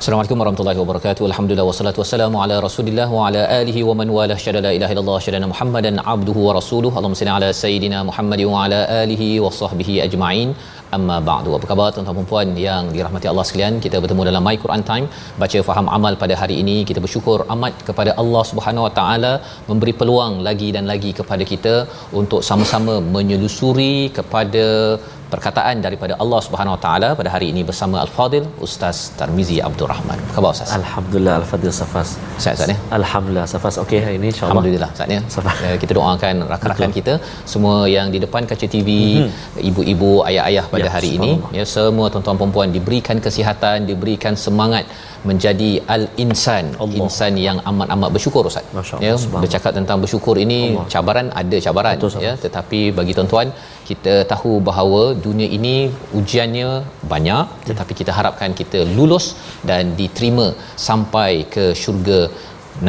Assalamualaikum warahmatullahi wabarakatuh. Alhamdulillah wassalatu wassalamu ala Rasulillah wa ala alihi wa man wala syada la ilaha illallah syada Muhammadan abduhu wa rasuluhu. Allahumma salli ala sayidina Muhammad wa ala alihi wa sahbihi ajma'in. Amma ba'du. Apa khabar tuan-tuan dan puan yang dirahmati Allah sekalian? Kita bertemu dalam My Quran Time, baca faham amal pada hari ini. Kita bersyukur amat kepada Allah Subhanahu wa taala memberi peluang lagi dan lagi kepada kita untuk sama-sama menyelusuri kepada perkataan daripada Allah Subhanahu Wa Taala pada hari ini bersama Al-Fadil Ustaz Tarmizi Abdul Rahman. Apa khabar Ustaz? Alhamdulillah Al-Fadil Safas. Sihat Ustaz ya? Alhamdulillah Safas. Okey hari ini insya-Allah. Alhamdulillah Ustaz ya. Kita doakan rakan-rakan kita semua yang di depan kaca TV, mm-hmm. ibu-ibu, ayah-ayah pada ya, hari ini ya semua tuan-tuan puan-puan diberikan kesihatan, diberikan semangat menjadi al-insan Allah. insan yang amat-amat bersyukur Ustaz. Ya bercakap tentang bersyukur ini Allah. cabaran ada cabaran Betul, ya. Tetapi bagi tuan-tuan kita tahu bahawa dunia ini ujiannya banyak. Tetapi kita harapkan kita lulus dan diterima sampai ke syurga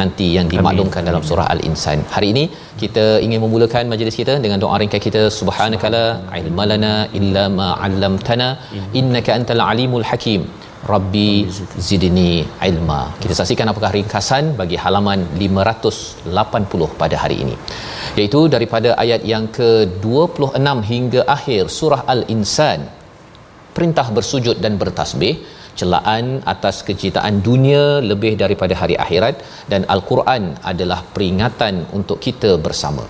nanti yang dimaklumkan dalam surah al-insan. Hari ini kita ingin memulakan majlis kita dengan doa ringkas kita. Subhanakala ilmalana illa ma 'allamtana. Innaka antal alimul hakim. Rabbi zidni ilma. Kita saksikan apakah ringkasan bagi halaman 580 pada hari ini. Iaitu daripada ayat yang ke-26 hingga akhir surah Al-Insan. Perintah bersujud dan bertasbih celaan atas kecintaan dunia lebih daripada hari akhirat dan al-Quran adalah peringatan untuk kita bersama.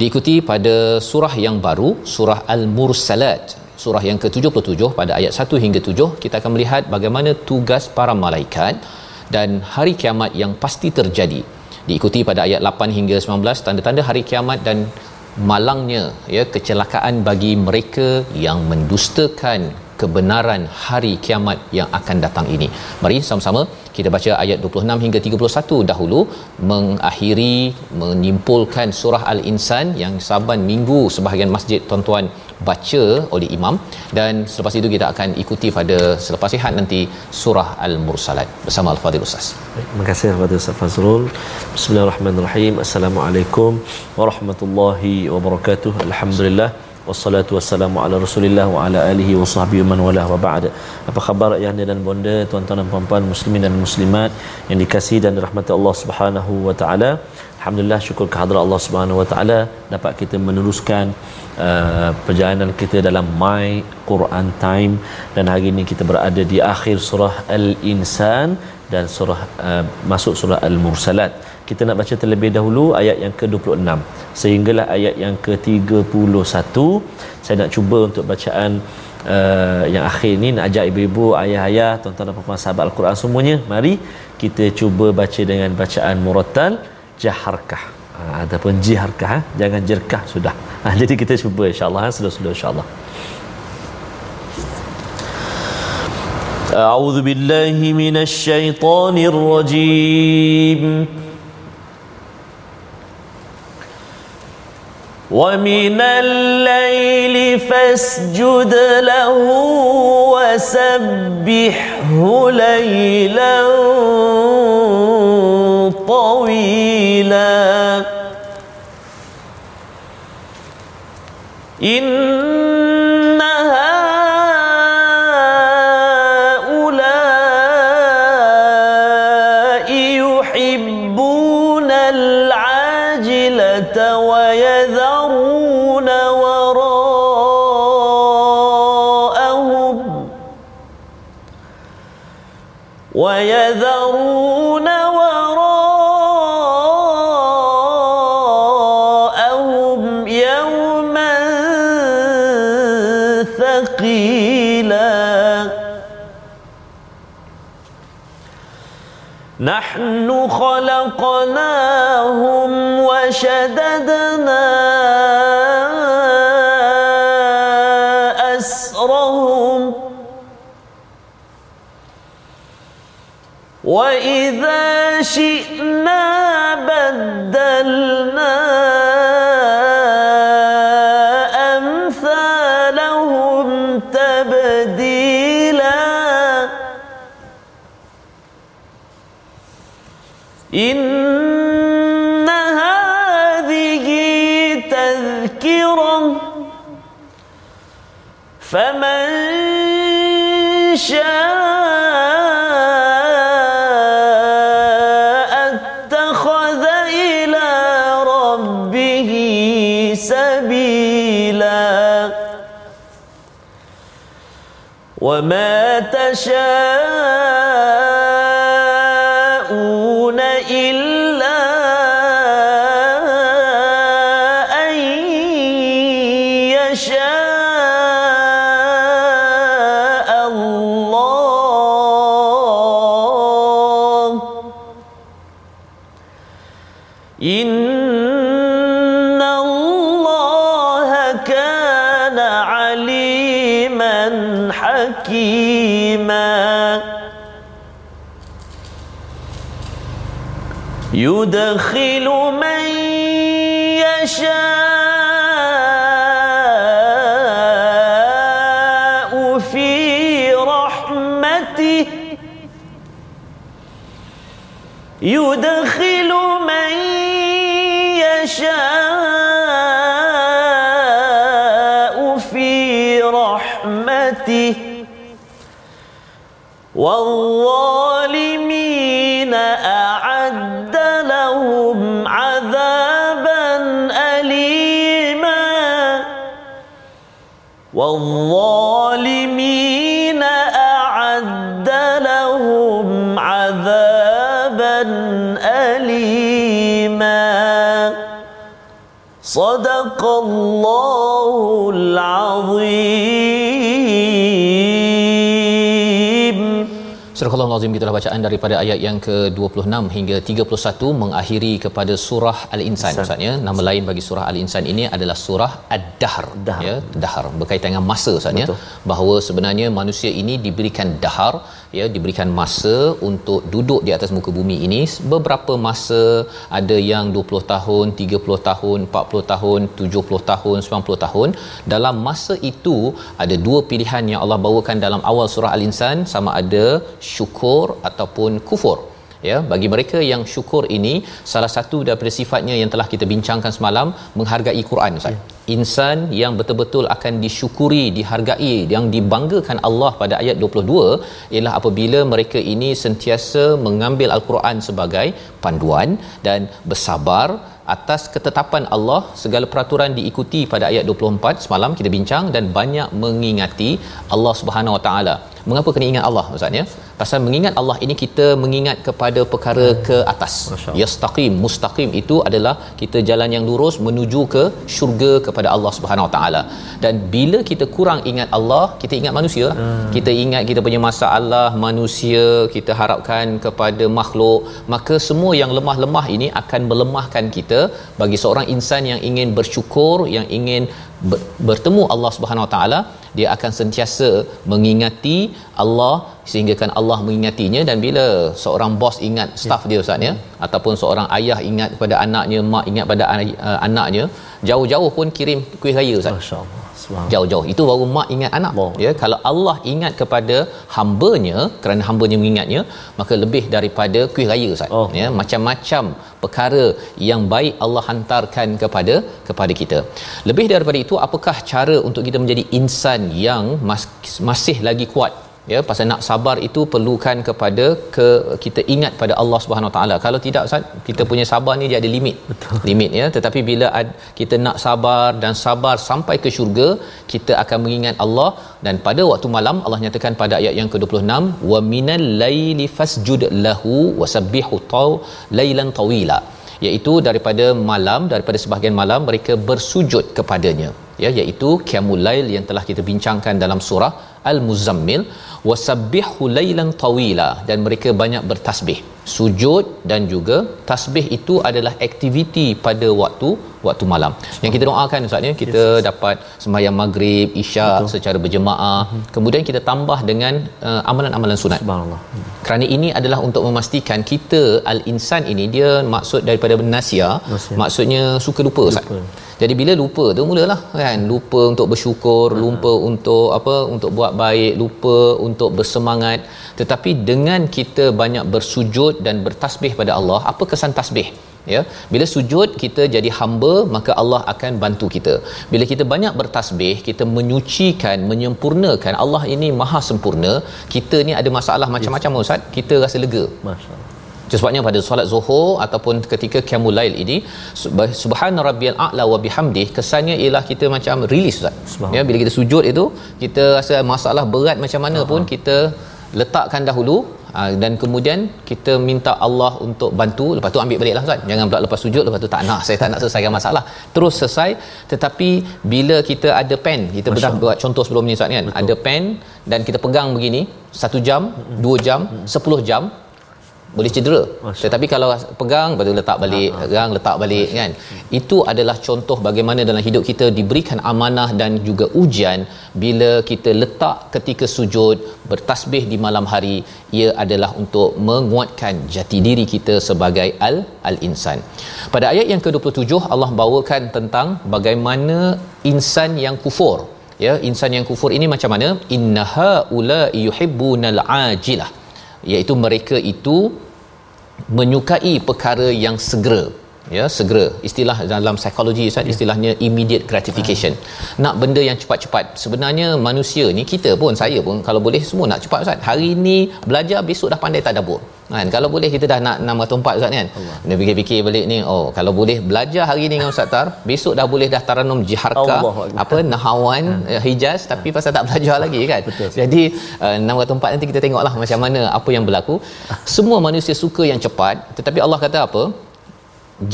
Diikuti pada surah yang baru, surah Al-Mursalat, surah yang ke-77 pada ayat 1 hingga 7 kita akan melihat bagaimana tugas para malaikat dan hari kiamat yang pasti terjadi. Diikuti pada ayat 8 hingga 19 tanda-tanda hari kiamat dan malangnya ya kecelakaan bagi mereka yang mendustakan kebenaran hari kiamat yang akan datang ini. Mari sama-sama kita baca ayat 26 hingga 31 dahulu mengakhiri menyimpulkan surah Al-Insan yang saban minggu sebahagian masjid tuan-tuan baca oleh imam dan selepas itu kita akan ikuti pada selepas sihat nanti surah Al-Mursalat bersama Al-Fadhil Ustaz. Terima kasih kepada Ustaz Fazrul. Bismillahirrahmanirrahim. Assalamualaikum warahmatullahi wabarakatuh. Alhamdulillah wassalatu wassalamu ala rasulillah wa ala alihi wa sahbihi man wala wa ba'd. Apa khabar ayah dan bonda tuan-tuan dan puan-puan muslimin dan muslimat yang dikasihi dan dirahmati Allah Subhanahu wa taala? Alhamdulillah syukur kehadrat Allah Subhanahu wa taala dapat kita meneruskan uh, perjalanan kita dalam my Quran time. Dan hari ini kita berada di akhir surah al-insan dan surah uh, masuk surah al-mursalat kita nak baca terlebih dahulu ayat yang ke-26 sehinggalah ayat yang ke-31 saya nak cuba untuk bacaan uh, yang akhir ni nak ajak ibu-ibu ayah-ayah tuan-tuan dan puan-puan sahabat al-Quran semuanya mari kita cuba baca dengan bacaan murattal jaharkah ha, ataupun jiharkah ha? jangan jerkah sudah ha, jadi kita cuba insya-Allah ha? slow-slow insya-Allah أعوذ بالله من الشيطان الرجيم ومن الليل فاسجد له وسبحه ليلا طويلا إن خلقناهم وشددنا أسرهم. وإذا شئنا بدلنا وما تشاءون يدخل من يشاء في رحمته. يدخل والظالمين أعد لهم عذابا أليما. صدق الله العظيم. Surah Al-Azim kita bacaan daripada ayat yang ke-26 hingga 31 mengakhiri kepada surah Al-Insan Ustaz ya. Nama lain bagi surah Al-Insan ini adalah surah Ad-Dahr Dahr. ya, Dahr berkaitan dengan masa Ustaz ya. Bahawa sebenarnya manusia ini diberikan dahar ya diberikan masa untuk duduk di atas muka bumi ini. Beberapa masa ada yang 20 tahun, 30 tahun, 40 tahun, 70 tahun, 90 tahun. Dalam masa itu ada dua pilihan yang Allah bawakan dalam awal surah Al-Insan. Sama ada syukur ataupun kufur ya bagi mereka yang syukur ini salah satu daripada sifatnya yang telah kita bincangkan semalam menghargai Quran Ustaz. Ya. Insan yang betul-betul akan disyukuri, dihargai, yang dibanggakan Allah pada ayat 22 ialah apabila mereka ini sentiasa mengambil Al-Quran sebagai panduan dan bersabar atas ketetapan Allah segala peraturan diikuti pada ayat 24 semalam kita bincang dan banyak mengingati Allah Subhanahu Wa Taala. Mengapa kena ingat Allah Ustaz ya? Pasal mengingat Allah ini kita mengingat kepada perkara ke atas. Yastaqim, mustaqim itu adalah kita jalan yang lurus menuju ke syurga kepada Allah Subhanahu Wa Taala. Dan bila kita kurang ingat Allah, kita ingat manusia. Hmm. Kita ingat kita punya masalah manusia, kita harapkan kepada makhluk, maka semua yang lemah-lemah ini akan melemahkan kita bagi seorang insan yang ingin bersyukur, yang ingin bertemu Allah Subhanahu Wa Taala dia akan sentiasa mengingati Allah sehingga kan Allah mengingatinya. Dan bila seorang bos ingat staff dia ustaz ya ataupun seorang ayah ingat kepada anaknya mak ingat pada uh, anaknya jauh-jauh pun kirim kuih raya ustaz. Masyaallah jauh-jauh. Itu baru mak ingat anak. Wow. ya kalau Allah ingat kepada hamba-Nya kerana hamba-Nya mengingatnya maka lebih daripada kuih raya ustaz. Oh. ya macam-macam perkara yang baik Allah hantarkan kepada kepada kita. Lebih daripada itu apakah cara untuk kita menjadi insan yang mas, masih lagi kuat ya pasal nak sabar itu perlukan kepada ke kita ingat pada Allah Subhanahu Wa Taala. Kalau tidak Ustaz kita punya sabar ni dia ada limit. Betul. limit ya. Tetapi bila ad, kita nak sabar dan sabar sampai ke syurga kita akan mengingat Allah. Dan pada waktu malam Allah nyatakan pada ayat yang ke-26 wa minal laili fasjud lahu wasabbihu taw lailan tawila. Iaitu daripada malam daripada sebahagian malam mereka bersujud kepadanya ya iaitu qiyamul lail yang telah kita bincangkan dalam surah al-muzammil wasabbihu lailan tawila dan mereka banyak bertasbih sujud dan juga tasbih itu adalah aktiviti pada waktu waktu malam yang kita doakan ustaz ya kita yes. dapat sembahyang maghrib isyak Betul. secara berjemaah hmm. kemudian kita tambah dengan uh, amalan-amalan sunat subhanallah hmm. kerana ini adalah untuk memastikan kita al-insan ini dia maksud daripada nasia maksudnya suka lupa ustaz lupa. Jadi bila lupa tu mulalah kan? Lupa untuk bersyukur hmm. lupa untuk apa untuk buat baik lupa untuk bersemangat. Tetapi dengan kita banyak bersujud dan bertasbih pada Allah apa kesan tasbih? Ya bila sujud kita jadi hamba maka Allah akan bantu kita. Bila kita banyak bertasbih kita menyucikan menyempurnakan Allah ini maha sempurna kita ni ada masalah macam-macam ustaz. Kita rasa lega. Masyaallah sebabnya pada solat zuhur ataupun ketika qiyamul lail ini subhana rabbiyal a'la wa bihamdih kesannya ialah kita macam release ustaz. Ya bila kita sujud itu kita rasa masalah berat macam mana uh-huh. pun kita letakkan dahulu Ha, dan kemudian kita minta Allah untuk bantu. Lepas tu ambil baliklah Ustaz. Jangan pula lepas sujud lepas tu tak nak saya tak nak selesaikan masalah. Terus selesai tetapi bila kita ada pen kita Masya dah buat contoh sebelum ni Ustaz kan? Betul. ada pen dan kita pegang begini satu jam dua jam sepuluh jam boleh cedera. Masya. tetapi kalau pegang tu letak balik ha, ha. pegang letak balik Masya. kan? Itu adalah contoh bagaimana dalam hidup kita diberikan amanah dan juga ujian bila kita letak ketika sujud bertasbih di malam hari ia adalah untuk menguatkan jati diri kita sebagai al al insan pada ayat yang ke-27 Allah bawakan tentang bagaimana insan yang kufur. Ya insan yang kufur ini macam mana? Innaha ula yuhibbunal ajilah iaitu mereka itu menyukai perkara yang segera ya segera. Istilah dalam psikologi Ustaz ya. istilahnya immediate gratification. Ha. nak benda yang cepat-cepat. Sebenarnya manusia ni kita pun saya pun kalau boleh semua nak cepat Ustaz. Hari ni belajar besok dah pandai tak dapur kan? Kalau boleh kita dah nak nama tempat Ustaz kan? Dia fikir-fikir balik ni oh kalau boleh belajar hari ni dengan Ustaz Tar besok dah boleh dah taranum jiharka apa nahawan ha. hijaz tapi ha. pasal tak belajar lagi kan? Betul. jadi uh, nama tempat nanti kita tengoklah macam mana apa yang berlaku. Semua manusia suka yang cepat tetapi Allah kata apa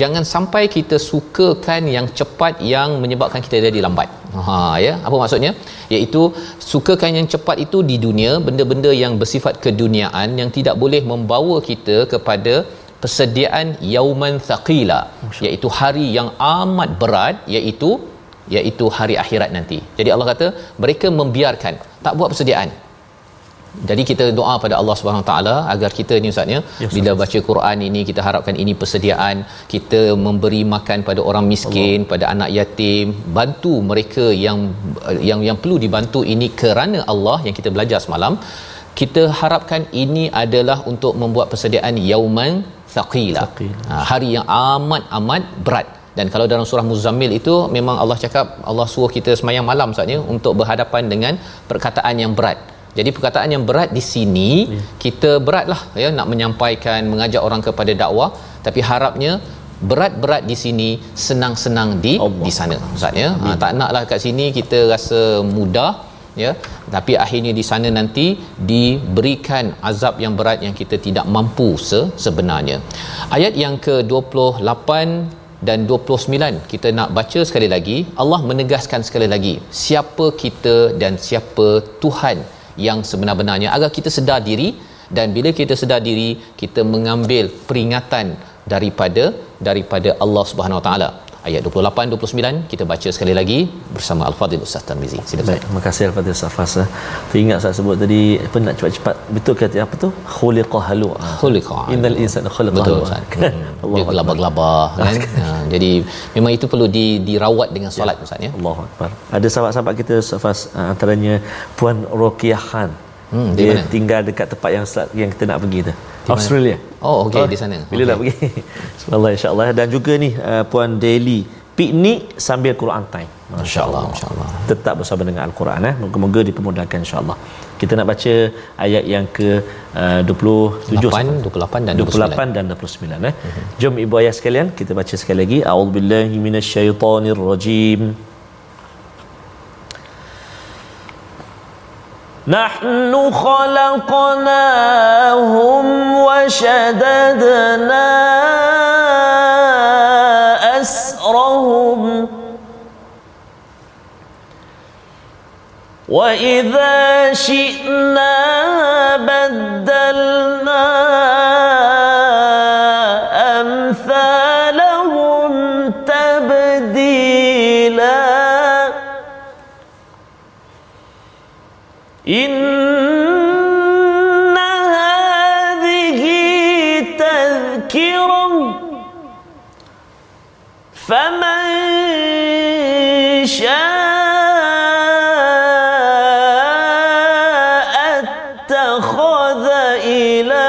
jangan sampai kita sukakan yang cepat yang menyebabkan kita jadi lambat. Ha ya, apa maksudnya? Iaitu sukakan yang cepat itu di dunia, benda-benda yang bersifat keduniaan yang tidak boleh membawa kita kepada persediaan yauman thaqila, iaitu hari yang amat berat iaitu iaitu hari akhirat nanti. Jadi Allah kata mereka membiarkan tak buat persediaan jadi kita doa pada Allah Subhanahu taala agar kita ni ustaznya yes, bila baca Quran ini kita harapkan ini persediaan. Kita memberi makan pada orang miskin Allah. pada anak yatim bantu mereka yang yang yang perlu dibantu ini kerana Allah yang kita belajar semalam. Kita harapkan ini adalah untuk membuat persediaan yauman thaqila. Ha, hari yang amat amat berat. Dan kalau dalam surah Muzammil itu memang Allah cakap Allah suruh kita semayang malam saatnya untuk berhadapan dengan perkataan yang berat jadi perkataan yang berat di sini ya. kita beratlah ya nak menyampaikan mengajak orang kepada dakwah. Tapi harapnya berat-berat di sini senang-senang di Allah. di sana ustaz ya. Ha, tak naklah kat sini kita rasa mudah ya. Tapi akhirnya di sana nanti diberikan azab yang berat yang kita tidak mampu se- sebenarnya. Ayat yang ke-28 dan 29 kita nak baca sekali lagi. Allah menegaskan sekali lagi siapa kita dan siapa Tuhan yang sebenar-benarnya. Agar kita sedar diri dan bila kita sedar diri kita mengambil peringatan daripada daripada Allah Subhanahu Wa Taala ayat 28 29 kita baca sekali lagi bersama Al-Fadhil Ustaz Tarmizi. Silakan. Baik, terima kasih Al-Fadhil Ustaz Fasa. Teringat saya sebut tadi apa nak cepat-cepat betul kata apa tu? Khuliqa halu. Khuliqa. Innal insana khuliqa halu. Betul Allah gelabah-gelabah kan. ha, jadi memang itu perlu di, dirawat dengan solat ya. Ustaz ya. Allahu akbar. Ada sahabat-sahabat kita Ustaz Fas antaranya Puan Rokiah Khan. Hmm, dia mana? tinggal dekat tempat yang yang kita nak pergi tu. Australia. Oh, okey oh, di sana. Bila okay. nak pergi? Subhanallah insya-Allah dan juga ni uh, puan Daily piknik sambil Quran time. Masya-Allah, masya-Allah. Tetap bersama dengan Al-Quran eh. Moga-moga dipermudahkan insya-Allah. Kita nak baca ayat yang ke uh, 27 8, 28 dan 29. 28 dan 29 eh. Uh-huh. Jom ibu ayah sekalian kita baca sekali lagi. A'udzubillahi minasyaitonirrajim. rajim. نحن خلقناهم وشددنا أسرهم. وإذا شئنا بدلنا تذكرة فمن شاء اتخذ إلى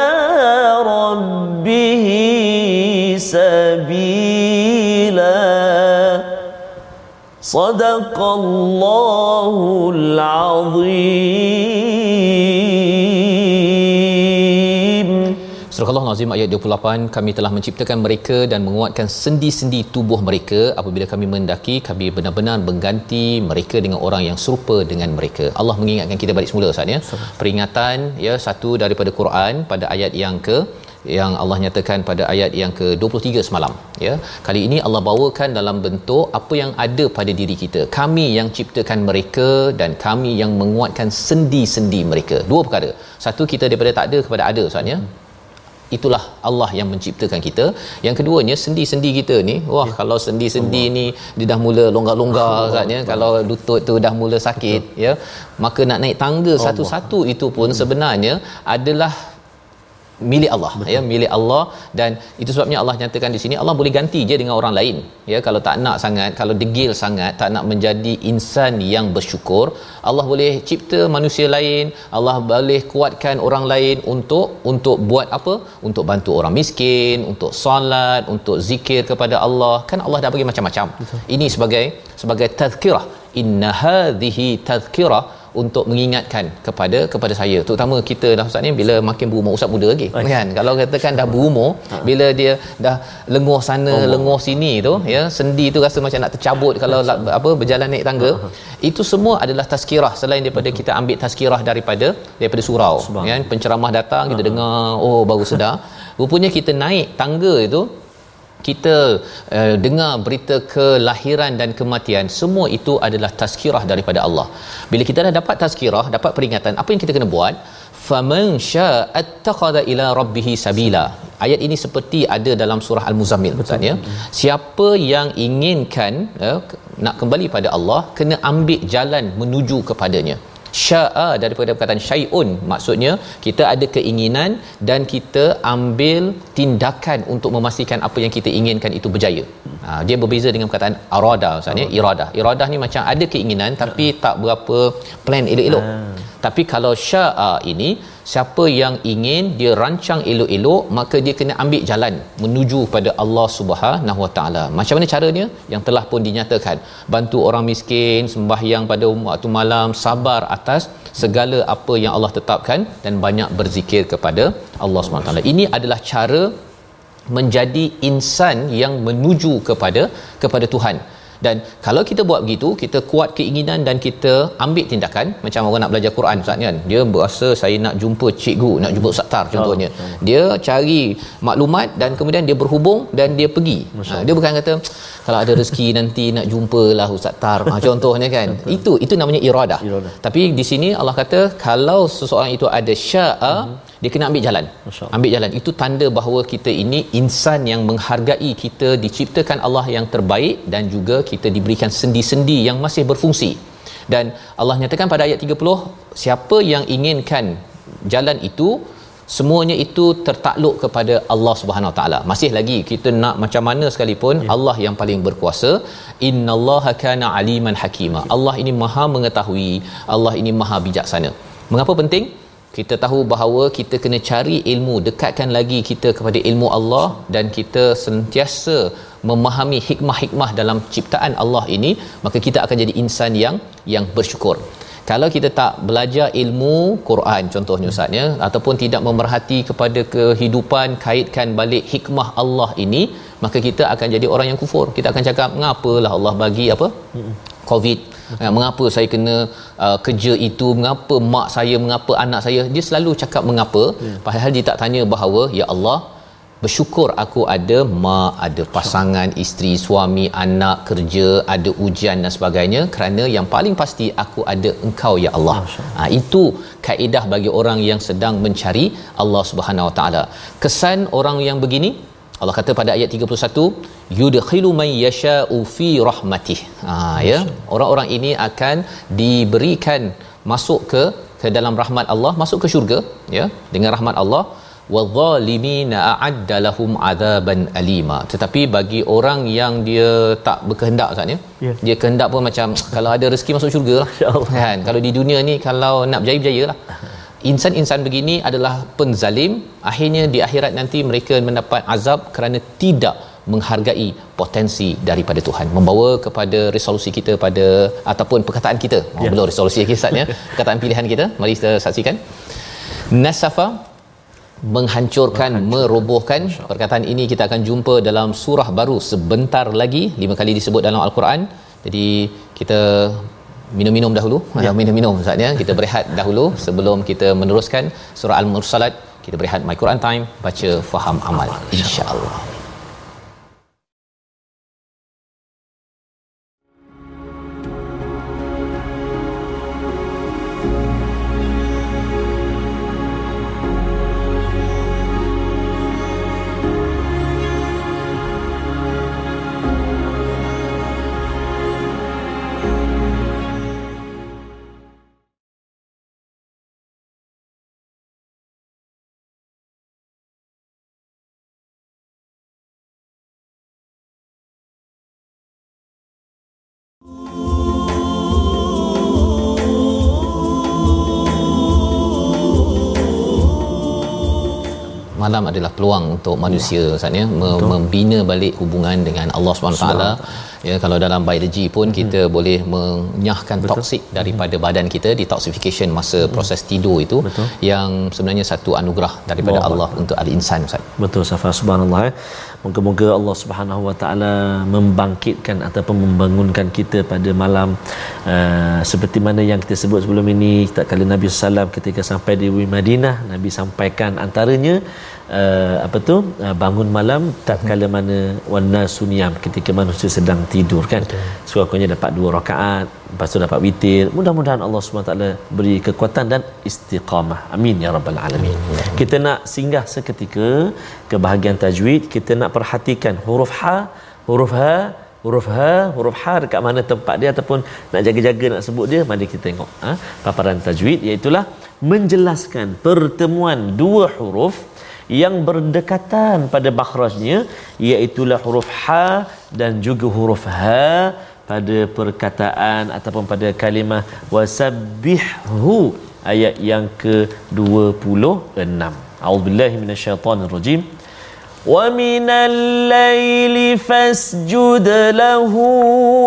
ربه سبيلا صدق الله العظيم Surah Allah Nazim ayat 28 kami telah menciptakan mereka dan menguatkan sendi-sendi tubuh mereka. Apabila kami mendaki kami benar-benar mengganti mereka dengan orang yang serupa dengan mereka. Allah mengingatkan kita balik semula Ustaz ya. Peringatan ya satu daripada Quran pada ayat yang ke yang Allah nyatakan pada ayat yang ke-23 semalam ya. Kali ini Allah bawakan dalam bentuk apa yang ada pada diri kita. Kami yang ciptakan mereka dan kami yang menguatkan sendi-sendi mereka. Dua perkara. Satu kita daripada tak ada kepada ada Ustaz ya itulah Allah yang menciptakan kita yang keduanya sendi-sendi kita ni wah ya. kalau sendi-sendi Allah. ni dia dah mula longgar-longgar Ustaz ya kalau lutut tu dah mula sakit Betul. ya maka nak naik tangga Allah. satu-satu itu pun hmm. sebenarnya adalah milik Allah Betul. ya milik Allah. Dan itu sebabnya Allah nyatakan di sini Allah boleh ganti je dengan orang lain. Ya kalau tak nak sangat kalau degil sangat tak nak menjadi insan yang bersyukur Allah boleh cipta manusia lain. Allah boleh kuatkan orang lain untuk untuk buat apa? Untuk bantu orang miskin untuk solat untuk zikir kepada Allah. Kan Allah dah bagi macam-macam. Betul. ini sebagai sebagai tazkirah inna hadhihi tazkirah untuk mengingatkan kepada kepada saya terutama kita dah ustaz ni bila makin berumur ustaz muda lagi okay. kan kalau katakan dah berumur ha. bila dia dah lenguh sana oh. lenguh sini tu ya sendi tu rasa macam nak tercabut kalau la, apa berjalan naik tangga ha. itu semua adalah tazkirah selain daripada kita ambil tazkirah daripada daripada surau kan penceramah datang kita ha. dengar oh baru sedar rupanya kita naik tangga itu kita uh, dengar berita kelahiran dan kematian semua itu adalah tazkirah daripada Allah. Bila kita dah dapat tazkirah dapat peringatan apa yang kita kena buat? Faman sya'attakhadha ila rabbih sabila. Ayat ini seperti ada dalam surah al-muzammil betul. Ya? Siapa yang inginkan uh, nak kembali pada Allah kena ambil jalan menuju kepadanya syaa daripada perkataan syai'un. Maksudnya kita ada keinginan dan kita ambil tindakan untuk memastikan apa yang kita inginkan itu berjaya. Ha, dia berbeza dengan perkataan arada maksudnya oh. iradah. Iradah ni macam ada keinginan tapi tak berapa plan elok-elok. Hmm. tapi kalau syaa ini siapa yang ingin dia rancang elok-elok maka dia kena ambil jalan menuju pada Allah Subhanahu Wa Taala. Macam mana caranya? Yang telah pun dinyatakan. Bantu orang miskin sembahyang pada waktu malam sabar atas segala apa yang Allah tetapkan dan banyak berzikir kepada Allah Subhanahu Wa Taala. Ini adalah cara menjadi insan yang menuju kepada kepada Tuhan dan kalau kita buat begitu kita kuat keinginan dan kita ambil tindakan macam orang nak belajar Quran Ustaz kan? Dia berasa saya nak jumpa cikgu nak jumpa Ustaz Tar contohnya. Oh, dia cari maklumat dan kemudian dia berhubung dan dia pergi. Ha, dia bukan kata kalau ada rezeki nanti nak jumpalah Ustaz Tar. Ha, contohnya kan? Itu itu namanya iradah. iradah. Tapi di sini Allah kata kalau seseorang itu ada syaa uh-huh dia kena ambil jalan. Ambil jalan. Itu tanda bahawa kita ini insan yang menghargai kita diciptakan Allah yang terbaik dan juga kita diberikan sendi-sendi yang masih berfungsi. Dan Allah nyatakan pada ayat 30 siapa yang inginkan jalan itu semuanya itu tertakluk kepada Allah Subhanahu taala. Masih lagi kita nak macam mana sekalipun ya. Allah yang paling berkuasa. Innallaha kana aliman hakima. Allah ini maha mengetahui. Allah ini maha bijaksana. Mengapa penting kita tahu bahawa kita kena cari ilmu dekatkan lagi kita kepada ilmu Allah dan kita sentiasa memahami hikmah-hikmah dalam ciptaan Allah ini maka kita akan jadi insan yang yang bersyukur. Kalau kita tak belajar ilmu Quran contohnya ustaz ya ataupun tidak memerhati kepada kehidupan kaitkan balik hikmah Allah ini maka kita akan jadi orang yang kufur. Kita akan cakap mengapalah Allah bagi apa? Covid uh, mengapa saya kena uh, kerja itu? Mengapa mak saya mengapa anak saya? Dia selalu cakap mengapa. Yeah. padahal dia tak tanya bahawa ya Allah bersyukur aku ada mak ada pasangan isteri suami anak kerja ada ujian dan sebagainya. Kerana yang paling pasti aku ada engkau ya Allah. Ha, itu kaedah bagi orang yang sedang mencari Allah Subhanahu Wa Taala. Kesan orang yang begini Allah kata pada ayat 31 yudkhilu man yasha'u fi rahmatih. Ha ya, orang-orang ini akan diberikan masuk ke ke dalam rahmat Allah, masuk ke syurga ya, dengan rahmat Allah. Wadh-dhalimina a'adda lahum adzaban alima. Tetapi bagi orang yang dia tak berkehendak Ustaz ya yeah. dia kehendak pun macam kalau ada rezeki masuk syurga lah. Kan? Kalau di dunia ni kalau nak berjaya-berjaya lah insan-insan begini adalah penzalim. Akhirnya di akhirat nanti mereka mendapat azab kerana tidak menghargai potensi daripada Tuhan. Membawa kepada resolusi kita pada ataupun perkataan kita. Oh, yeah. belum resolusi lagi Ustaz ya. Perkataan pilihan kita. Mari kita saksikan. Nasafa menghancurkan merobohkan. Perkataan ini kita akan jumpa dalam surah baru sebentar lagi. Lima kali disebut dalam al-Quran. Jadi kita minum-minum dahulu. Ya. minum-minum Ustaz ya. Kita berehat dahulu sebelum kita meneruskan surah al-mursalat. Kita berehat my Quran time baca faham amal insya-Allah malam adalah peluang untuk manusia Ustaz ya membina balik hubungan dengan Allah Subhanahu taala ya kalau dalam biologi pun hmm. kita boleh menyahkan Betul. toksik daripada hmm. badan kita detoxification masa hmm. proses tidur itu Betul. yang sebenarnya satu anugerah daripada Allah, Allah untuk al-insan Ustaz. Betul Safa subhanallah. Eh. Moga-moga Allah Subhanahu Wa Taala membangkitkan ataupun membangunkan kita pada malam uh, seperti mana yang kita sebut sebelum ini tak kali Nabi sallam ketika sampai di Madinah Nabi sampaikan antaranya uh, apa tu? Uh, bangun malam tak kala mana wana sunyam ketika manusia sedang tidur kan? Sekurang dapat dua rakaat lepas tu dapat witir. Mudah-mudahan Allah SWT beri kekuatan dan istiqamah. Amin ya rabbal alamin. Kita nak singgah seketika ke bahagian tajwid kita nak perhatikan huruf ha huruf ha huruf ha huruf ha dekat mana tempat dia ataupun nak jaga-jaga nak sebut dia mari kita tengok ha? paparan tajwid iaitu menjelaskan pertemuan dua huruf yang berdekatan pada makhrajnya iaitu huruf ha dan juga huruf ha pada perkataan ataupun pada kalimah wasabbihhu ayat yang ke-26 a'udzubillahi minasyaitonirrajim ومن الليل فاسجد له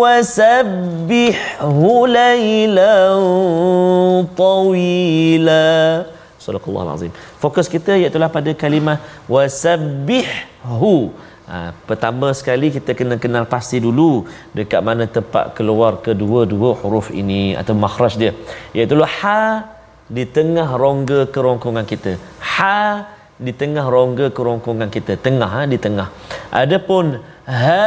وسبحه ليلا طويلا صدق الله العظيم fokus kita iaitu pada kalimah wasabbihhu Ha, pertama sekali kita kena kenal pasti dulu dekat mana tempat keluar kedua-dua huruf ini atau makhraj dia. Iaitu ha di tengah rongga kerongkongan kita. Ha di tengah rongga kerongkongan kita. Tengah ha, di tengah. Adapun ha,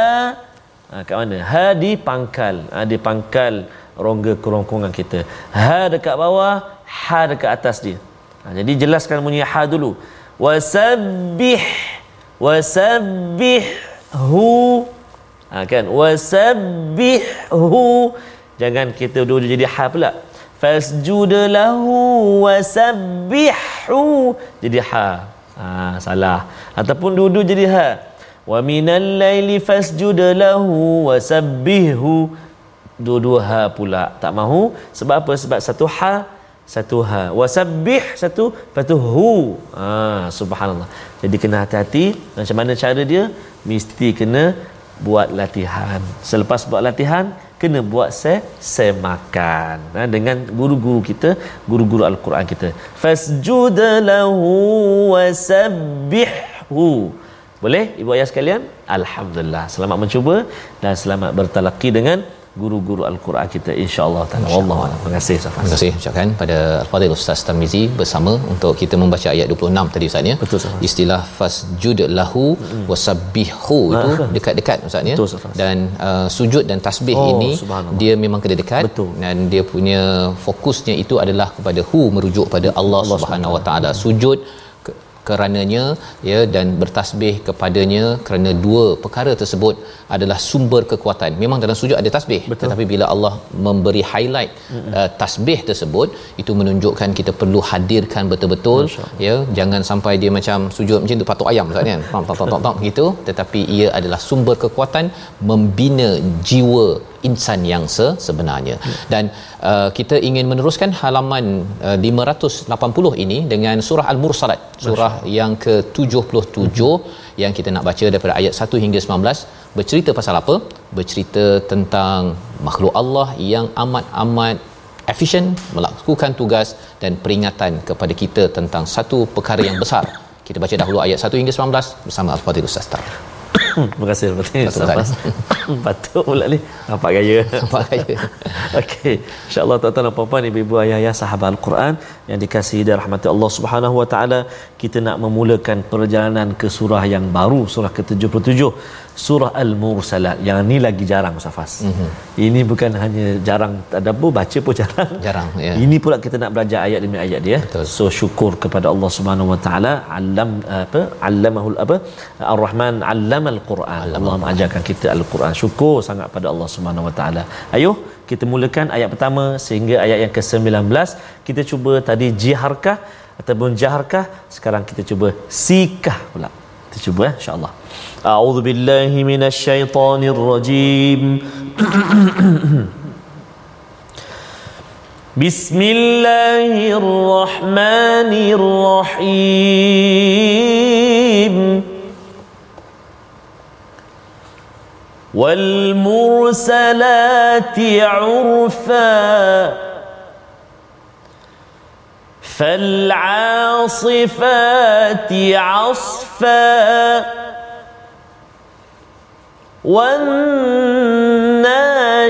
ha kat mana? Ha di pangkal. Ha, di pangkal rongga kerongkongan kita. Ha dekat bawah ha dekat atas dia ha, jadi jelaskan bunyi ha dulu. Wasabbih wasabbihhu ha, kan? Wasabbihhu jangan kita dulu jadi ha pula. Fasjud lahu wasabbihhu jadi ha. Ha salah. Ataupun dulu jadi ha. Wa minal laili fasjud lahu dua-dua ha pula. Tak mahu? Sebab apa? Sebab satu ha satu ha. Wasabbih satu lepas hu. Ha subhanallah. Jadi kena hati-hati macam mana cara dia. Mesti kena buat latihan. Selepas buat latihan kena buat saya saya makan ha, dengan guru-guru kita guru-guru al-Quran kita. Fasjud lahu wasabbihhu. Boleh ibu ayah sekalian? Alhamdulillah. Selamat mencuba dan selamat bertalaqi dengan guru-guru al-Quran kita insya-Allah taala wallahu a'lam terima kasih Safas Terima kasih ucapkan pada Al-Fadhil Ustaz Tarmizi bersama untuk kita membaca ayat 26 tadi Ustaz ya. Betul, Ustaz. Istilah fasjud lahu wasabbihu itu dekat-dekat Ustaz ya. Betul, Ustaz. Dan uh, sujud dan tasbih Oh, ini dia memang kena dekat Betul. dan dia punya fokusnya itu adalah kepada hu merujuk pada Allah, Allah Subhanahu Wa Taala. Sujud kerananya ya dan bertasbih kepadanya kerana dua perkara tersebut adalah sumber kekuatan. Memang dalam sujud ada tasbih Betul. tetapi bila Allah memberi highlight uh, tasbih tersebut itu menunjukkan kita perlu hadirkan betul-betul ya. Jangan sampai dia macam sujud macam tu patok ayam Ustaz kan? Tom tom tom gitu. Tetapi ia adalah sumber kekuatan membina jiwa insan yang se- sebenarnya. Dan uh, kita ingin meneruskan halaman uh, 580 ini dengan surah al-mursalat surah yang ke-77 yang kita nak baca daripada ayat 1 hingga 19 bercerita pasal apa? Bercerita tentang makhluk Allah yang amat-amat efisien melakukan tugas dan peringatan kepada kita tentang satu perkara yang besar. Kita baca dahulu ayat 1 hingga 19 bersama Al-Fatihah Ustaz. Terima kasih. Terima kasih Betul, Safas patut pula ni. Nampak gaya Nampak gaya. Okey, insya-Allah tuan-tuan dan puan-puan, ibu-ibu, ayah-ayah sahabat Al-Quran yang dikasihi dan rahmati Allah Subhanahu wa taala, kita nak memulakan perjalanan ke surah yang baru, surah ke-77, surah Al-Mursalat. Yang ni lagi jarang Safas. Mm-hmm. Ini bukan hanya jarang tadabbur, baca pun jarang. Jarang, ya. Ini pula kita nak belajar ayat demi ayat dia. Betul. So syukur kepada Allah Subhanahu wa taala, alam apa? Allamahul apa? Ar-Rahman 'allamal Quran. Allah mengajarkan kita Al-Quran. Syukur sangat pada Allah Subhanahu wa taala. Ayuh kita mulakan ayat pertama sehingga ayat yang ke-19. Kita cuba tadi jiharkah ataupun jaharkah. Sekarang kita cuba sikah pula. Kita cuba eh, insya-Allah. A'udzu billahi minasyaitonir rajim. بسم الله الرحمن الرحيم والمرسلات عرفا فالعاصفات عصفا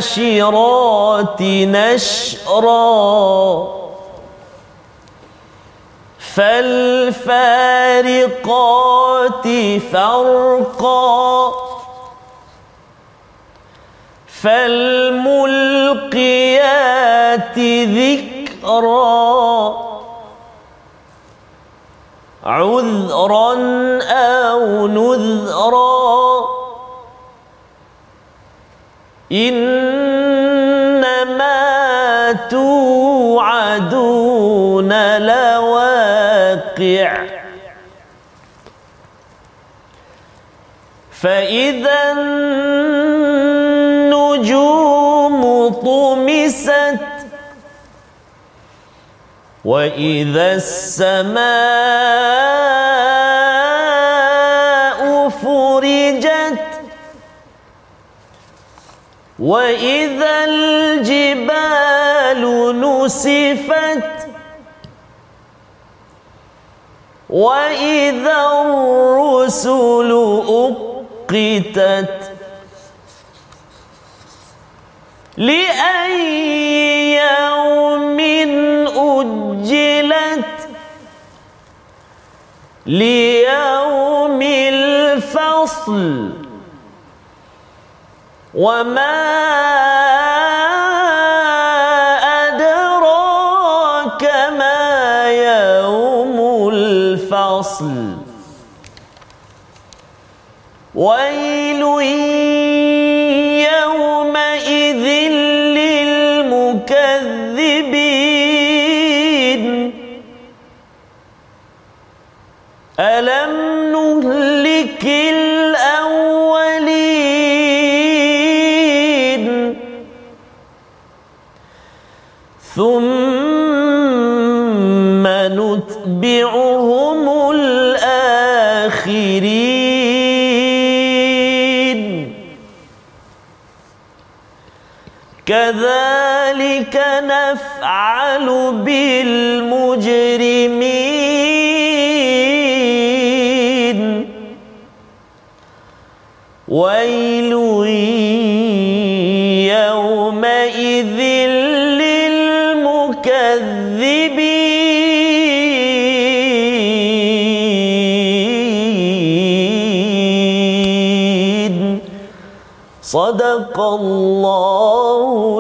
والناشرات نشرا فالفارقات فرقا فالملقيات ذكرا عذرا أو نذرا إنما توعدون لواقع فإذا وإذا السماء فرجت وإذا الجبال نسفت وإذا الرسل أقتت لأي ليوم الفصل وما أدراك ما يوم الفصل. ويل كذلك نفعل بالمجرمين. ويل صدق الله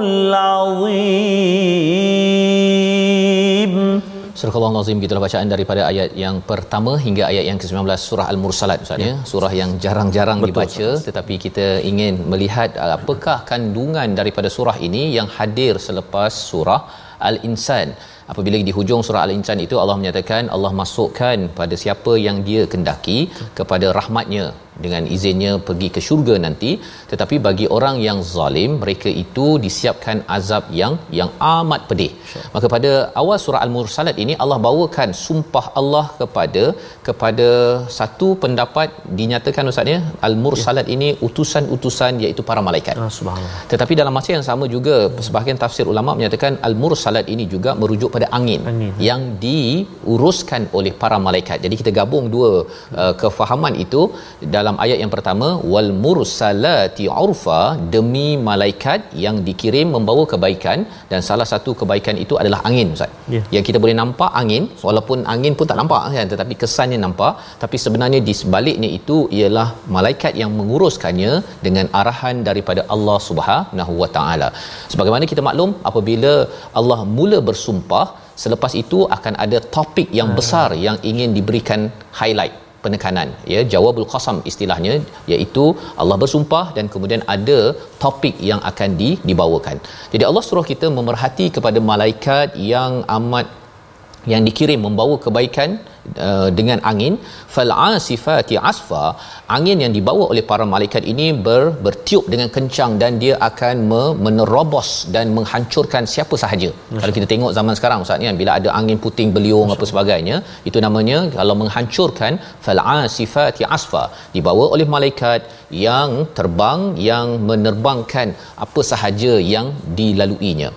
العظيم Surah Allah Azim gitulah bacaan daripada ayat yang pertama hingga ayat yang ke-19 surah Al-Mursalat Ustaz ya. Surah yang jarang-jarang Betul, dibaca Ustaz. tetapi kita ingin melihat uh, apakah kandungan daripada surah ini yang hadir selepas surah Al-Insan. Apabila di hujung surah Al-Insan itu Allah menyatakan Allah masukkan pada siapa yang dia kendaki kepada rahmatnya dengan izinnya pergi ke syurga nanti tetapi bagi orang yang zalim mereka itu disiapkan azab yang yang amat pedih maka pada awal surah al-mursalat ini Allah bawakan sumpah Allah kepada kepada satu pendapat dinyatakan ustaz ya al-mursalat ini utusan-utusan iaitu para malaikat Ah, subhanallah. tetapi dalam masa yang sama juga sebahagian tafsir ulama menyatakan al-mursalat ini juga merujuk pada angin, Angin. yang diuruskan oleh para malaikat. Jadi kita gabung dua uh, kefahaman itu dalam ayat yang pertama wal mursalati urfa demi malaikat yang dikirim membawa kebaikan dan salah satu kebaikan itu adalah angin ustaz. Ya. Yang kita boleh nampak angin walaupun angin pun tak nampak kan tetapi kesannya nampak tapi sebenarnya di sebaliknya itu ialah malaikat yang menguruskannya dengan arahan daripada Allah Subhanahu Wa Taala. Sebagaimana kita maklum apabila Allah mula bersumpah selepas itu akan ada topik yang besar yang ingin diberikan highlight penekanan ya jawabul qasam istilahnya iaitu Allah bersumpah dan kemudian ada topik yang akan di, dibawakan. Jadi Allah suruh kita memerhati kepada malaikat yang amat yang dikirim membawa kebaikan uh, dengan angin fal asifati asfa angin yang dibawa oleh para malaikat ini ber, bertiup dengan kencang dan dia akan me, menerobos dan menghancurkan siapa sahaja Masya. kalau kita tengok zaman sekarang ustaz ni kan bila ada angin puting beliung Masya. apa sebagainya itu namanya kalau menghancurkan fal asifati asfa dibawa oleh malaikat yang terbang yang menerbangkan apa sahaja yang dilaluinya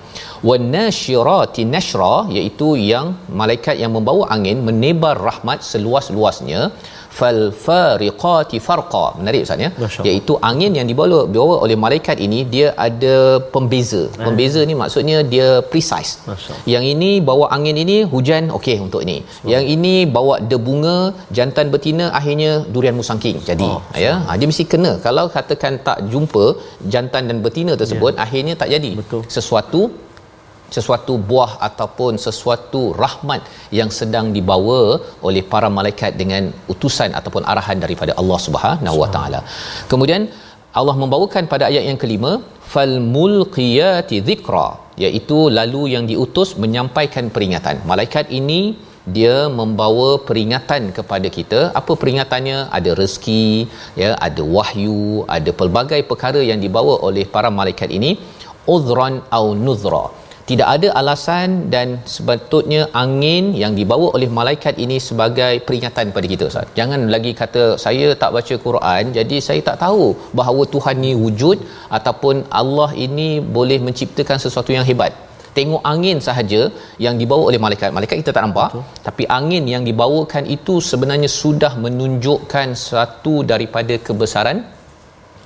wanashirati nashra iaitu yang malaikat yang membawa angin menebar rahmat seluas-luasnya. fal fariqati farqa menarik ustaz ya? Iaitu angin yang dibawa dibawa oleh malaikat ini dia ada pembeza. Pembeza ni maksudnya dia precise. Yang ini bawa angin ini hujan okey untuk ini yang ini bawa debunga jantan betina akhirnya durian musangking. Jadi Oh, ya? Ha, dia mesti kena. Kalau katakan tak jumpa jantan dan betina tersebut akhirnya tak jadi. Betul. sesuatu sesuatu buah ataupun sesuatu rahmat yang sedang dibawa oleh para malaikat dengan utusan ataupun arahan daripada Allah Subhanahu Wa Taala. Kemudian Allah membawakan pada ayat yang kelima fal mulqiyati dhikra iaitu lalu yang diutus menyampaikan peringatan. Malaikat ini dia membawa peringatan kepada kita apa peringatannya ada rezeki ya ada wahyu ada pelbagai perkara yang dibawa oleh para malaikat ini udhran au nuzra tidak ada alasan dan sebetulnya angin yang dibawa oleh malaikat ini sebagai peringatan kepada kita Ustaz. Jangan lagi kata saya tak baca Quran jadi saya tak tahu bahawa Tuhan ni wujud ataupun Allah ini boleh menciptakan sesuatu yang hebat. Tengok angin sahaja yang dibawa oleh malaikat. Malaikat kita tak nampak, Betul. tapi angin yang dibawakan itu sebenarnya sudah menunjukkan satu daripada kebesaran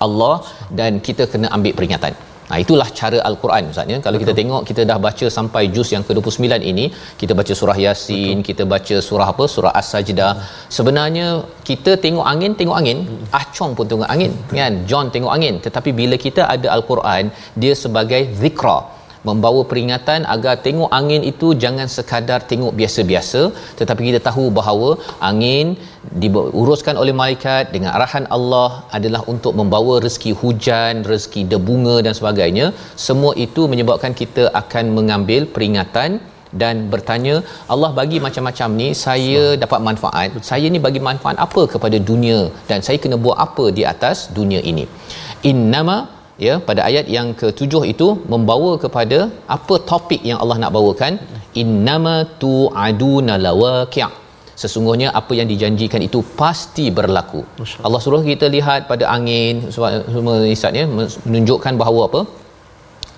Allah dan kita kena ambil peringatan. Nah itulah cara al-Quran Ustaz ya. Kalau Betul. kita tengok kita dah baca sampai juz yang ke-29 ini, kita baca surah Yasin, Betul. kita baca surah apa? Surah As-Sajdah. Sebenarnya kita tengok angin, tengok angin. Acong pun tengok angin, Betul. kan? John tengok angin. Tetapi bila kita ada al-Quran, dia sebagai zikra membawa peringatan agar tengok angin itu jangan sekadar tengok biasa-biasa tetapi kita tahu bahawa angin diuruskan oleh malaikat dengan arahan Allah adalah untuk membawa rezeki hujan, rezeki debunga dan sebagainya. Semua itu menyebabkan kita akan mengambil peringatan dan bertanya Allah bagi macam-macam ni saya dapat manfaat. Saya ni bagi manfaat apa kepada dunia dan saya kena buat apa di atas dunia ini? Innama ya pada ayat yang ketujuh itu membawa kepada apa topik yang Allah nak bawakan? Innama tu'aduna lawaqi' sesungguhnya apa yang dijanjikan itu pasti berlaku. Allah. Suruh kita lihat pada angin semua isatnya menunjukkan bahawa apa?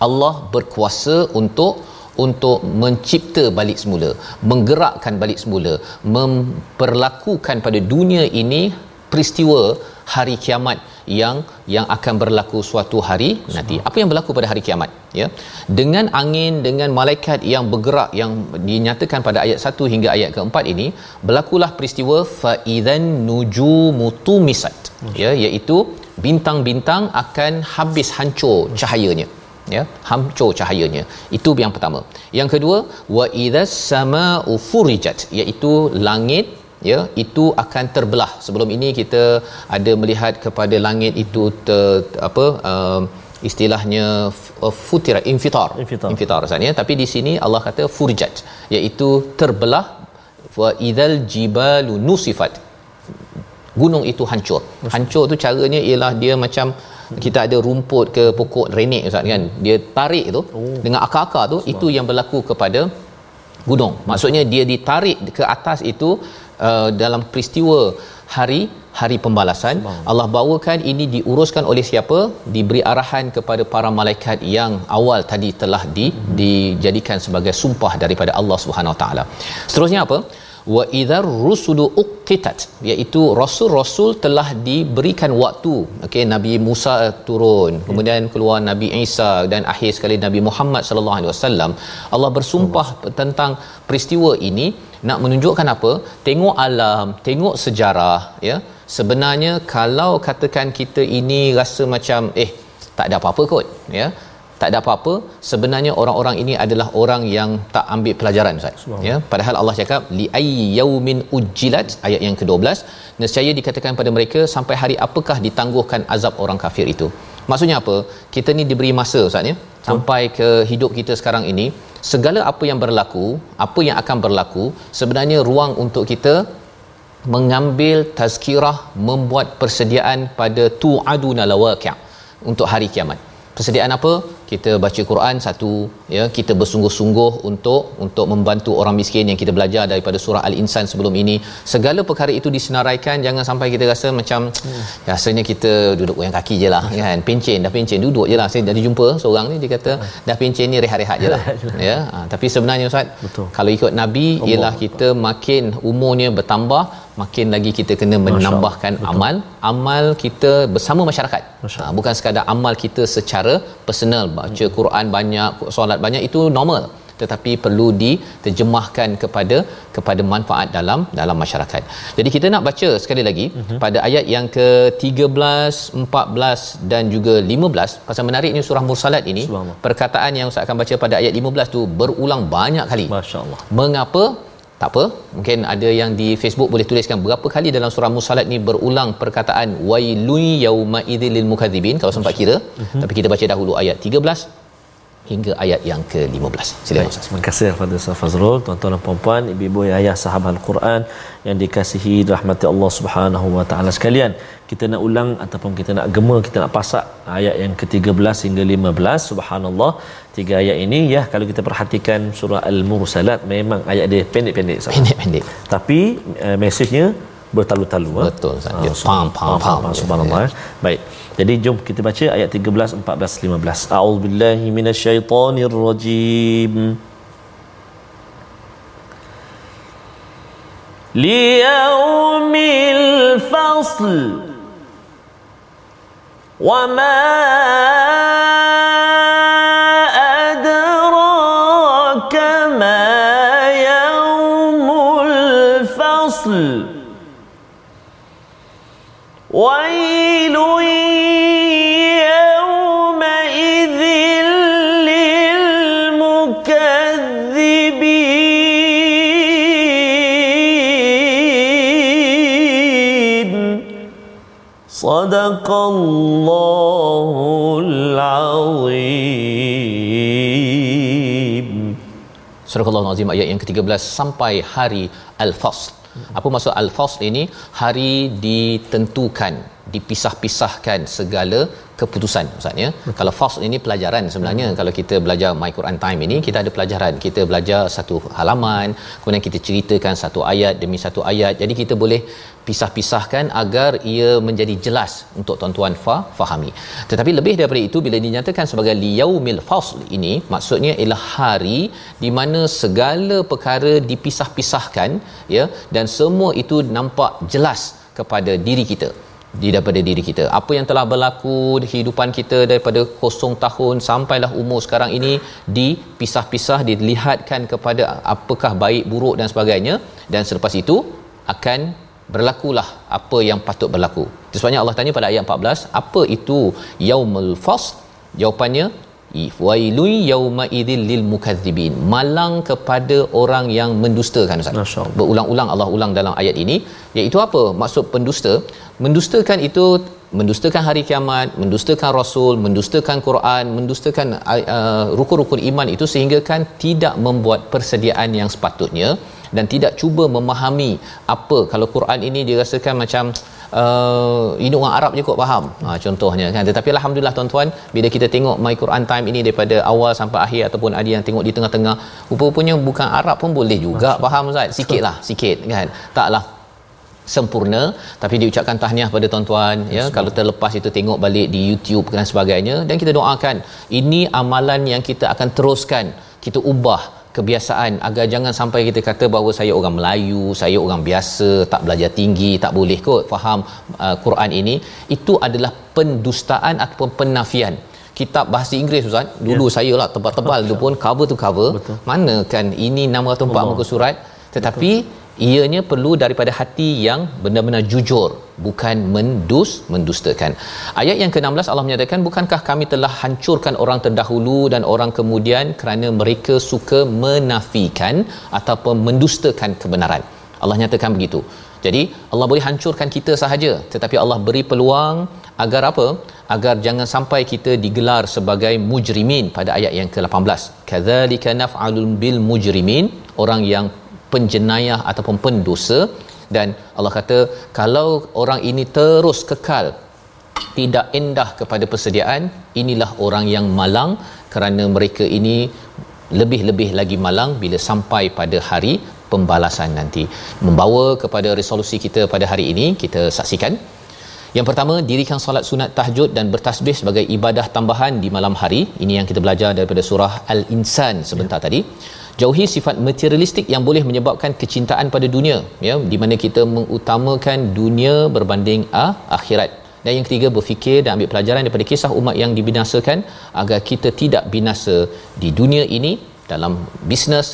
Allah berkuasa untuk untuk mencipta balik semula menggerakkan balik semula memperlakukan pada dunia ini peristiwa hari kiamat yang yang akan berlaku suatu hari nanti. Apa yang berlaku pada hari kiamat ya? Dengan angin dengan malaikat yang bergerak yang dinyatakan pada ayat 1 hingga ayat keempat ini berlakulah peristiwa fa idzan nujumu tumisat ya? Iaitu bintang-bintang akan habis hancur cahayanya ya? Hancur cahayanya. Itu yang pertama. Yang kedua wa idzas samaa'u furijat iaitu langit ya itu akan terbelah. Sebelum ini kita ada melihat kepada langit itu ter, apa uh, istilahnya uh, futira infitar. Infitar. infitar Ustaz, ya. Tapi di sini Allah kata furjat iaitu terbelah. Wa idzal jibalu nusifat. Gunung itu hancur. Hancur tu caranya ialah dia macam kita ada rumput ke pokok renek ustaz kan? Dia tarik tu oh. dengan akar-akar tu itu yang berlaku kepada gunung. Maksudnya dia ditarik ke atas itu uh, dalam peristiwa hari hari pembalasan Allah bawakan ini diuruskan oleh siapa? Diberi arahan kepada para malaikat yang awal tadi telah di, dijadikan sebagai sumpah daripada Allah Subhanahu Wa Taala. Seterusnya apa wa idzar rusulu uqitat iaitu rasul-rasul telah diberikan waktu. Okey nabi Musa turun kemudian keluar nabi Isa dan akhir sekali nabi Muhammad sallallahu alaihi wasallam. Allah bersumpah tentang peristiwa ini nak menunjukkan apa? Tengok alam tengok sejarah ya. Sebenarnya kalau katakan kita ini rasa macam eh tak ada apa-apa kot ya tak ada apa-apa. Sebenarnya orang-orang ini adalah orang yang tak ambil pelajaran ustaz. Ya padahal Allah cakap li yaumin ujjilat ayat yang ke-12. Nescaya dikatakan pada mereka sampai hari apakah ditangguhkan azab orang kafir itu? Maksudnya apa? Kita ni diberi masa ustaz ya. Sampai ke hidup kita sekarang ini segala apa yang berlaku apa yang akan berlaku sebenarnya ruang untuk kita mengambil tazkirah membuat persediaan pada tu'aduna lawaqi' untuk hari kiamat persediaan apa? Kita baca Quran satu ya. Kita bersungguh-sungguh untuk untuk membantu orang miskin yang kita belajar daripada surah al-insan sebelum ini. Segala perkara itu disenaraikan. Jangan sampai kita rasa macam hmm. rasanya kita duduk goyang kaki je lah kan. Pencen dah pencen duduk je lah. Saya dah jumpa seorang ni dia kata dah pencen ni rehat-rehat je lah. Ya ha, tapi sebenarnya ustaz Betul. kalau ikut nabi Allah ialah kita makin umurnya bertambah makin lagi kita kena menambahkan amal amal kita bersama masyarakat ha, bukan sekadar amal kita secara personal baca Quran banyak solat banyak itu normal tetapi perlu diterjemahkan kepada kepada manfaat dalam dalam masyarakat. Jadi kita nak baca sekali lagi uh-huh. pada ayat yang ke-13, 14 dan juga 15 pasal menariknya surah Mursalat ini perkataan yang Ustaz akan baca pada ayat 15 tu berulang banyak kali. Masya-Allah. Mengapa? Tak apa, mungkin ada yang di Facebook boleh tuliskan berapa kali dalam surah Musalat ni berulang perkataan wailun yauma idzil mukadzibin kalau sempat kira. Uh-huh. Tapi kita baca dahulu ayat 13 hingga ayat yang ke-15. Silakan Ustaz. Terima kasih kepada Ustaz Fazrul, tuan-tuan dan puan-puan, ibu-ibu ayah sahabat Al-Quran yang dikasihi rahmati Allah Subhanahu wa taala sekalian. Kita nak ulang ataupun kita nak gema, kita nak pasak ayat yang ke-13 hingga 15. Subhanallah tiga ayat ini ya kalau kita perhatikan surah al-mursalat memang ayat dia pendek-pendek sahaja. pendek-pendek tapi uh, mesejnya bertalu-talu ha? betul ha? uh, pam pam pam, pam ya, subhanallah ya. Eh. baik jadi jom kita baca ayat 13 14 15 a'udzubillahi minasyaitonirrajim fasl wa ma. الفصل ويل يومئذ للمكذبين صدق الله العظيم Surah Al-Azim ayat yang ke-13 sampai hari Al-Fasl. Apa maksud Al-Fasl ini? Hari ditentukan, dipisah-pisahkan segala keputusan Ustaz ya. Kalau fasl ini pelajaran sebenarnya hmm. kalau kita belajar My Quran Time ini kita ada pelajaran. Kita belajar satu halaman, kemudian kita ceritakan satu ayat demi satu ayat. Jadi kita boleh pisah-pisahkan agar ia menjadi jelas untuk tuan-tuan fa fahami. Tetapi lebih daripada itu bila dinyatakan sebagai liyaumil fasl ini maksudnya ialah hari di mana segala perkara dipisah-pisahkan ya dan semua itu nampak jelas kepada diri kita di daripada diri kita apa yang telah berlaku di kehidupan kita daripada kosong tahun sampailah umur sekarang ini dipisah-pisah dilihatkan kepada apakah baik buruk dan sebagainya dan selepas itu akan berlakulah apa yang patut berlaku. Sebabnya Allah tanya pada ayat 14, apa itu yaumul fasl? Jawapannya wailun yauma idzil lil mukadzibin. Malang kepada orang yang mendustakan Ustaz. Berulang-ulang Allah ulang dalam ayat ini, iaitu apa? Maksud pendusta? Mendustakan itu mendustakan hari kiamat, mendustakan rasul, mendustakan Quran, mendustakan uh, rukun-rukun iman itu sehingga kan tidak membuat persediaan yang sepatutnya dan tidak cuba memahami apa kalau Quran ini dirasakan macam uh, ini orang Arab je kot faham. Ha, contohnya kan. Tetapi alhamdulillah tuan-tuan bila kita tengok my Quran time ini daripada awal sampai akhir ataupun ada yang tengok di tengah-tengah rupa-rupanya bukan Arab pun boleh juga. Masya. faham Ustaz? sikitlah sikit kan. Taklah sempurna tapi diucapkan tahniah pada tuan-tuan ya. Kalau terlepas itu tengok balik di YouTube dan sebagainya dan kita doakan ini amalan yang kita akan teruskan kita ubah kebiasaan agar jangan sampai kita kata bahawa saya orang Melayu, saya orang biasa, tak belajar tinggi, tak boleh kot faham uh, Quran ini. Itu adalah pendustaan ataupun penafian. Kitab bahasa Inggeris Ustaz, dulu ya. saya lah tebal-tebal tu pun cover to cover. Betul. Mana kan ini 604 muka surat tetapi Betul ianya perlu daripada hati yang benar-benar jujur bukan mendus mendustakan. Ayat yang ke-16 Allah menyatakan bukankah kami telah hancurkan orang terdahulu dan orang kemudian kerana mereka suka menafikan ataupun mendustakan kebenaran? Allah nyatakan begitu. Jadi Allah boleh hancurkan kita sahaja tetapi Allah beri peluang agar apa? Agar jangan sampai kita digelar sebagai mujrimin pada ayat yang ke-18 kadzalika naf'alul bil mujrimin orang yang penjenayah ataupun pendosa dan Allah kata kalau orang ini terus kekal tidak indah kepada persediaan inilah orang yang malang kerana mereka ini lebih-lebih lagi malang bila sampai pada hari pembalasan nanti. Membawa kepada resolusi kita pada hari ini kita saksikan. Yang pertama dirikan solat sunat tahajud dan bertasbih sebagai ibadah tambahan di malam hari. Ini yang kita belajar daripada surah al-insan sebentar ya. tadi jauhi sifat materialistik yang boleh menyebabkan kecintaan pada dunia ya di mana kita mengutamakan dunia berbanding ah, akhirat dan yang ketiga berfikir dan ambil pelajaran daripada kisah umat yang dibinasakan agar kita tidak binasa di dunia ini dalam bisnes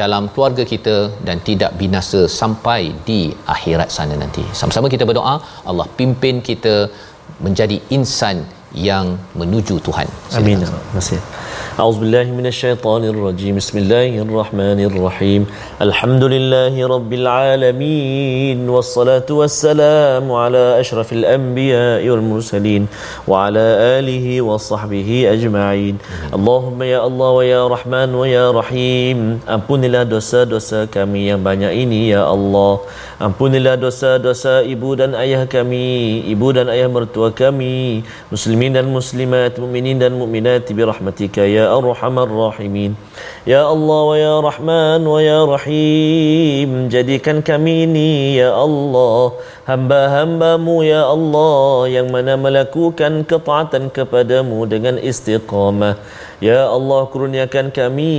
dalam keluarga kita dan tidak binasa sampai di akhirat sana nanti. Sama-sama kita berdoa Allah pimpin kita menjadi insan yang menuju Tuhan. Amin. Terima kasih. أعوذ بالله من الشيطان الرجيم بسم الله الرحمن الرحيم الحمد لله رب العالمين والصلاة والسلام على أشرف الأنبياء والمرسلين وعلى آله وصحبه أجمعين اللهم يا الله ويا رحمن ويا رحيم Ampunilah dosa-dosa kami yang banyak ini ya Allah Ampunilah dosa-dosa ibu dan ayah kami, ibu dan ayah mertua kami, muslimin dan muslimat, mukminin dan mukminat bi rahmatika ya arhamar rahimin. Ya Allah wa ya Rahman wa ya Rahim, jadikan kami ini ya Allah hamba-hambamu ya Allah yang mana melakukan ketaatan kepadamu dengan istiqamah. Ya Allah kurniakan kami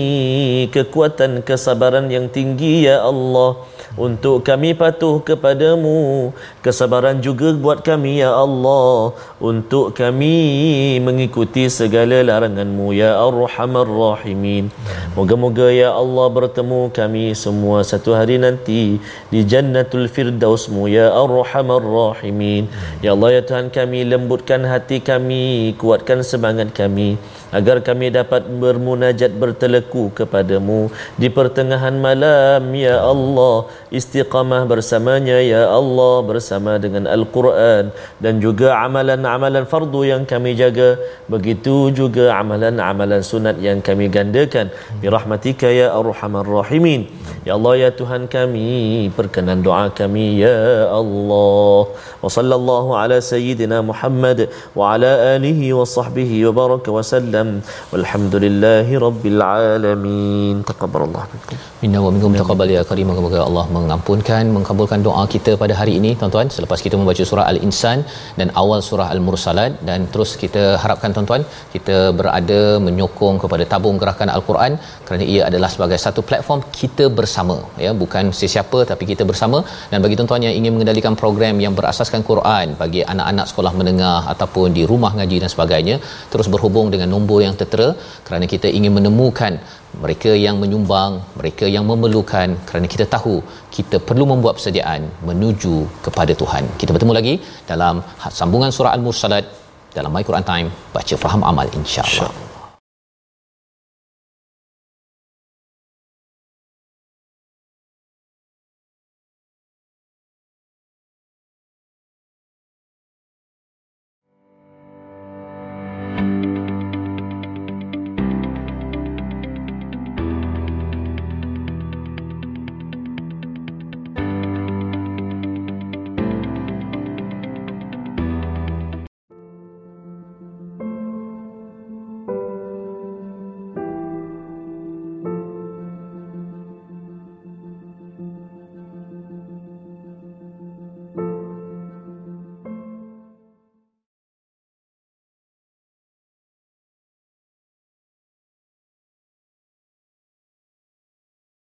Kekuatan kesabaran yang tinggi ya Allah. Untuk kami patuh kepadamu kesabaran juga buat kami ya Allah untuk kami mengikuti segala laranganmu ya arhamar rahimin Moga-moga ya Allah bertemu kami semua satu hari nanti di Jannatul Firdausmu ya Arhamar Rahimin. Ya Allah ya Tuhan kami lembutkan hati kami, kuatkan semangat kami agar kami dapat bermunajat berteleku kepadamu di pertengahan malam ya Allah istiqamah bersamanya ya Allah bersama dengan Al-Quran dan juga amalan-amalan fardu yang kami jaga begitu juga amalan-amalan sunat yang kami gandakan. Birahmatika ya arhamar rahimin. Ya Allah ya Tuhan kami perkenan doa kami ya Allah. Wa sallallahu ala sayyidina Muhammad wa ala alihi wa sahbihi wa baraka wa sallam. Walhamdulillahi rabbil alamin. Taqabbalallahu minkum. Minna wa minkum taqabbal ya karim. Semoga Allah mengampunkan mengkabulkan doa kita pada hari ini tuan-tuan. Selepas kita membaca surah al-insan dan awal surah al-mursalat dan terus kita harapkan tuan-tuan kita berada menyokong kepada tabung gerakan al-Quran kerana ia adalah sebagai satu platform kita bersama ya. Bukan sesiapa tapi kita bersama. Dan bagi tuan-tuan yang ingin mengendalikan program yang berasaskan Quran bagi anak-anak sekolah menengah ataupun di rumah ngaji dan sebagainya terus berhubung dengan nombor yang tertera kerana kita ingin menemukan mereka yang menyumbang, mereka yang memerlukan kerana kita tahu kita perlu membuat persediaan menuju kepada Tuhan. Kita bertemu lagi dalam sambungan surah Al-Mursalat dalam My Quran Time baca faham amal insya-Allah. Insya